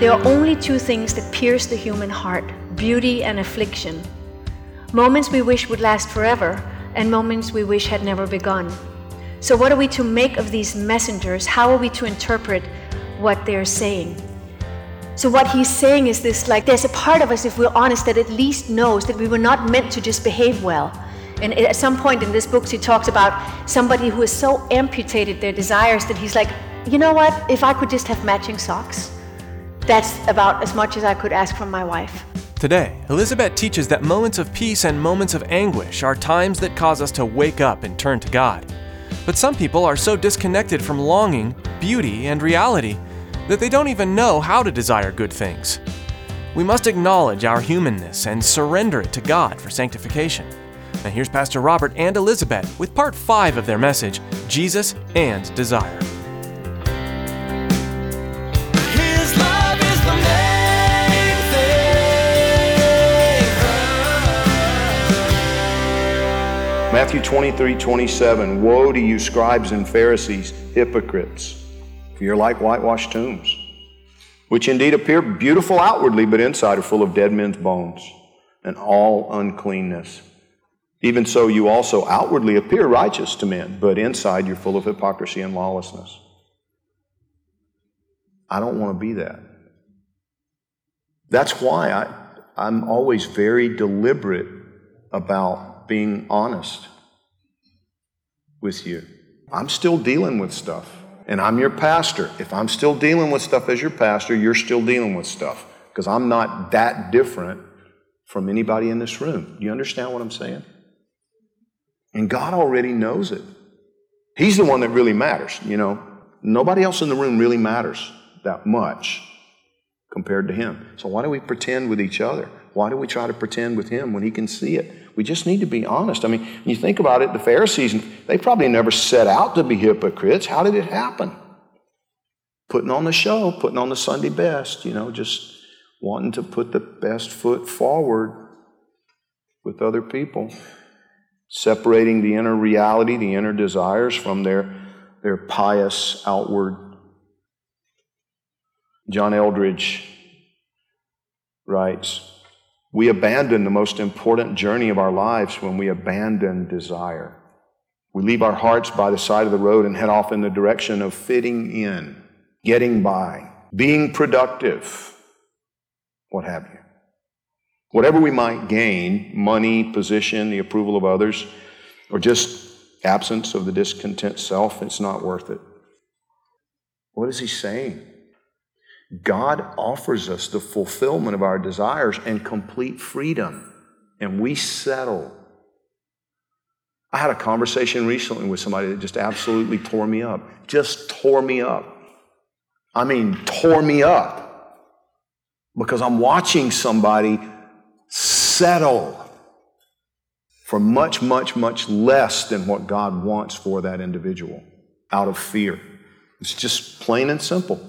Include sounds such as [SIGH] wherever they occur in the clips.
There are only two things that pierce the human heart beauty and affliction. Moments we wish would last forever, and moments we wish had never begun. So, what are we to make of these messengers? How are we to interpret what they're saying? So, what he's saying is this like, there's a part of us, if we're honest, that at least knows that we were not meant to just behave well. And at some point in this book, he talks about somebody who has so amputated their desires that he's like, you know what? If I could just have matching socks, that's about as much as I could ask from my wife. Today, Elizabeth teaches that moments of peace and moments of anguish are times that cause us to wake up and turn to God. But some people are so disconnected from longing, beauty, and reality that they don't even know how to desire good things. We must acknowledge our humanness and surrender it to God for sanctification. And here's Pastor Robert and Elizabeth with part 5 of their message Jesus and Desire. Matthew 23, 27. Woe to you, scribes and Pharisees, hypocrites, for you're like whitewashed tombs, which indeed appear beautiful outwardly, but inside are full of dead men's bones and all uncleanness. Even so, you also outwardly appear righteous to men, but inside you're full of hypocrisy and lawlessness. I don't want to be that. That's why I, I'm always very deliberate about being honest with you. I'm still dealing with stuff, and I'm your pastor. If I'm still dealing with stuff as your pastor, you're still dealing with stuff because I'm not that different from anybody in this room. You understand what I'm saying? And God already knows it. He's the one that really matters, you know. Nobody else in the room really matters that much compared to Him. So why do we pretend with each other? Why do we try to pretend with Him when He can see it? We just need to be honest. I mean, when you think about it, the Pharisees, they probably never set out to be hypocrites. How did it happen? Putting on the show, putting on the Sunday best, you know, just wanting to put the best foot forward with other people separating the inner reality, the inner desires from their, their pious outward. John Eldredge writes We abandon the most important journey of our lives when we abandon desire. We leave our hearts by the side of the road and head off in the direction of fitting in, getting by, being productive, what have you. Whatever we might gain money, position, the approval of others, or just absence of the discontent self it's not worth it. What is he saying? God offers us the fulfillment of our desires and complete freedom, and we settle. I had a conversation recently with somebody that just absolutely tore me up. Just tore me up. I mean, tore me up. Because I'm watching somebody settle for much, much, much less than what God wants for that individual out of fear. It's just plain and simple.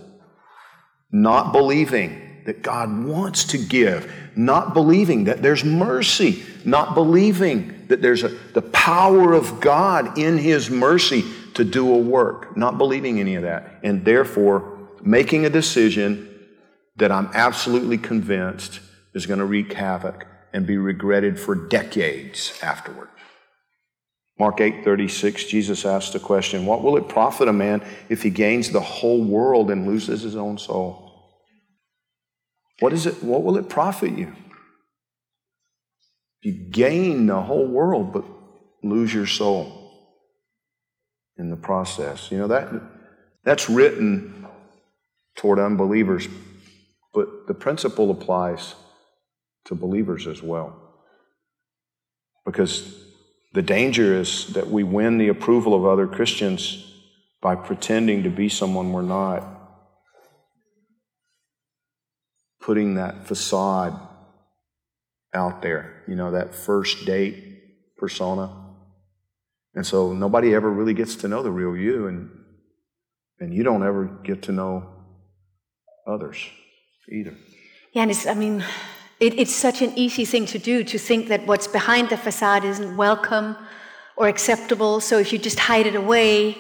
Not believing that God wants to give, not believing that there's mercy, not believing that there's a, the power of God in His mercy to do a work, not believing any of that, and therefore making a decision that I'm absolutely convinced is going to wreak havoc and be regretted for decades afterward. Mark 8:36 Jesus asked the question, "What will it profit a man if he gains the whole world and loses his own soul?" What is it what will it profit you? You gain the whole world but lose your soul in the process. You know that That's written toward unbelievers, but the principle applies to believers as well. Because the danger is that we win the approval of other Christians by pretending to be someone we're not, putting that facade out there, you know, that first date persona. And so nobody ever really gets to know the real you, and, and you don't ever get to know others either. Yeah, and it's, I mean, it, it's such an easy thing to do to think that what's behind the facade isn't welcome or acceptable. So if you just hide it away,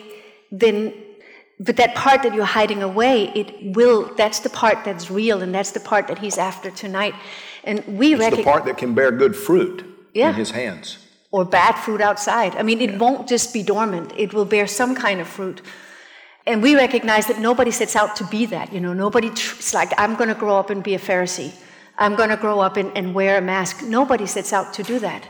then, but that part that you're hiding away, it will, that's the part that's real, and that's the part that he's after tonight. And we It's the recognize, part that can bear good fruit Yeah. in his hands. or bad fruit outside. I mean, it won't just be dormant, it will bear some kind of fruit. And we recognize that nobody sets out to be that. You know, nobody, tr- it's like, I'm going to grow up and be a Pharisee. I'm going to grow up and, and wear a mask. Nobody sets out to do that.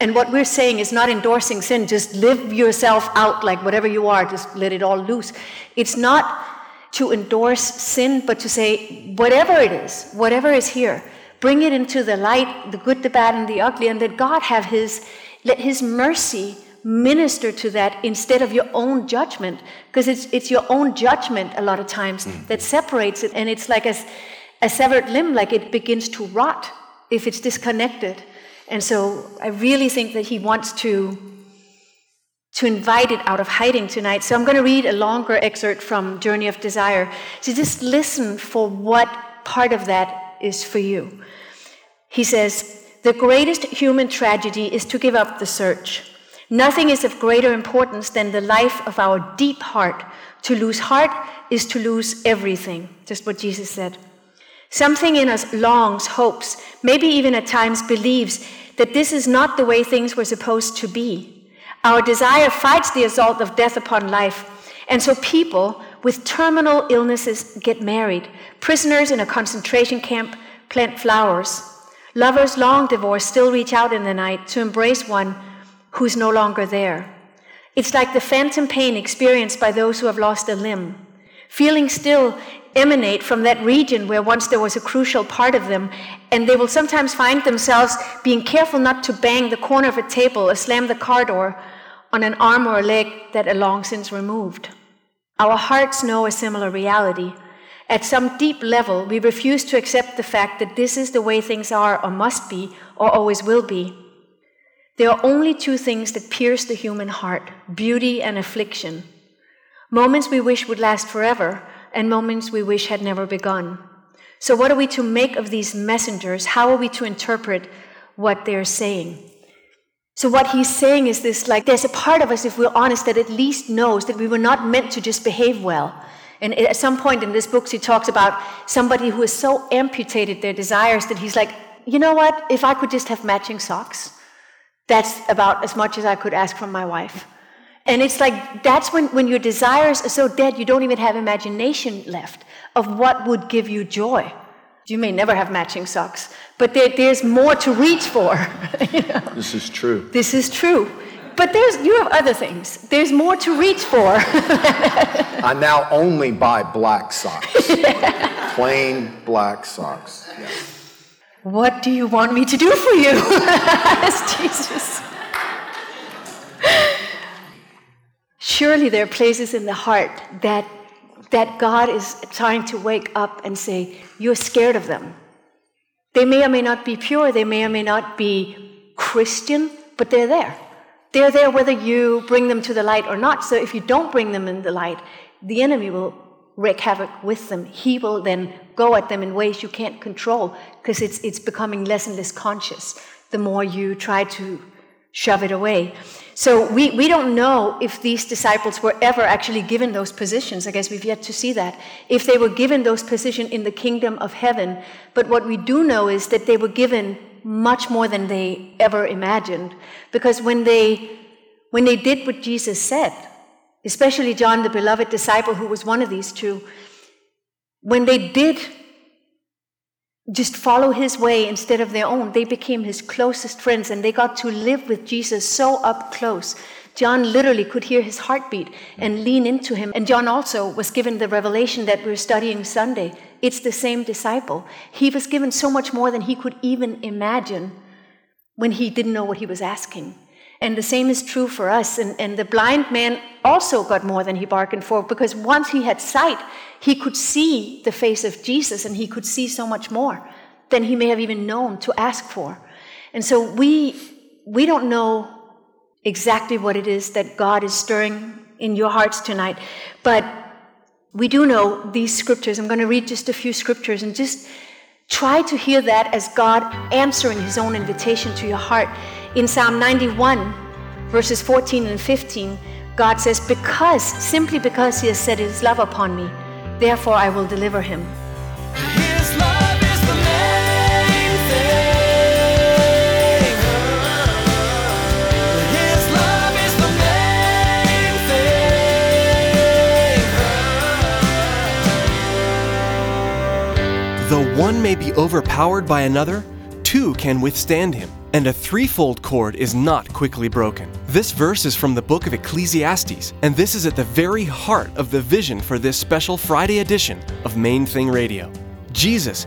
And what we're saying is not endorsing sin, just live yourself out like whatever you are, just let it all loose. It's not to endorse sin, but to say, whatever it is, whatever is here, bring it into the light, the good, the bad, and the ugly, and let God have His, let His mercy minister to that instead of your own judgment, because it's, it's your own judgment a lot of times mm. that separates it, and it's like a, a severed limb, like it begins to rot if it's disconnected. And so I really think that He wants to to invite it out of hiding tonight. So I'm going to read a longer excerpt from Journey of Desire. So just listen for what part of that is for you. He says, The greatest human tragedy is to give up the search. Nothing is of greater importance than the life of our deep heart. To lose heart is to lose everything, just what Jesus said. Something in us longs, hopes, maybe even at times believes that this is not the way things were supposed to be. Our desire fights the assault of death upon life. And so people with terminal illnesses get married. Prisoners in a concentration camp plant flowers. Lovers long divorced still reach out in the night to embrace one who's no longer there. It's like the phantom pain experienced by those who have lost a limb. Feeling still emanate from that region where once there was a crucial part of them, and they will sometimes find themselves being careful not to bang the corner of a table or slam the car door on an arm or a leg that are long since removed. Our hearts know a similar reality. At some deep level, we refuse to accept the fact that this is the way things are or must be or always will be. There are only two things that pierce the human heart beauty and affliction. Moments we wish would last forever, and moments we wish had never begun. So, what are we to make of these messengers? How are we to interpret what they're saying? So, what he's saying is this like, there's a part of us, if we're honest, that at least knows that we were not meant to just behave well. And at some point in this book, he talks about somebody who has so amputated their desires that he's like, you know what? If I could just have matching socks, that's about as much as I could ask from my wife. And it's like, that's when, when your desires are so dead, you don't even have imagination left of what would give you joy. You may never have matching socks, but there, there's more to reach for. [LAUGHS] you know? This is true. This is true. But there's, you have other things. There's more to reach for. [LAUGHS] I now only buy black socks. [LAUGHS] Plain black socks. Yeah. what do you want me to do for you? Asked Jesus. Surely there are places in the heart that, that God is trying to wake up and say, You're scared of them. They may or may not be pure, they may or may not be Christian, but they're there. They're there whether you bring them to the light or not. So if you don't bring them in the light, the enemy will wreak havoc with them. He will then go at them in ways you can't control because it's, it's becoming less and less conscious the more you try to shove it away. So we, we don't know if these disciples were ever actually given those positions. I guess we've yet to see that. If they were given those positions in the kingdom of heaven. But what we do know is that they were given much more than they ever imagined. Because when they, when they did what Jesus said, especially John, the beloved disciple, who was one of these two, when they did just follow his way instead of their own, they became his closest friends and they got to live with Jesus so up close John literally could hear his heartbeat and lean into him. And John also was given the revelation that we're studying Sunday. It's the same disciple. He was given so much more than he could even imagine when he didn't know what he was asking. And the same is true for us. And, and the blind man also got more than he bargained for because once he had sight, he could see the face of Jesus and he could see so much more than he may have even known to ask for. And so we, we don't know exactly what it is that God is stirring in your hearts tonight, but we do know these scriptures. I'm going to read just a few scriptures and just try to hear that as God answering his own invitation to your heart. In Psalm 91, verses 14 and 15, God says, Because, simply because he has set his love upon me, therefore I will deliver him. His love is the main thing. His love is the main thing. Though one may be overpowered by another, two can withstand him, and a threefold cord is not quickly broken. This verse is from the book of Ecclesiastes, and this is at the very heart of the vision for this special Friday edition of Main Thing Radio. Jesus,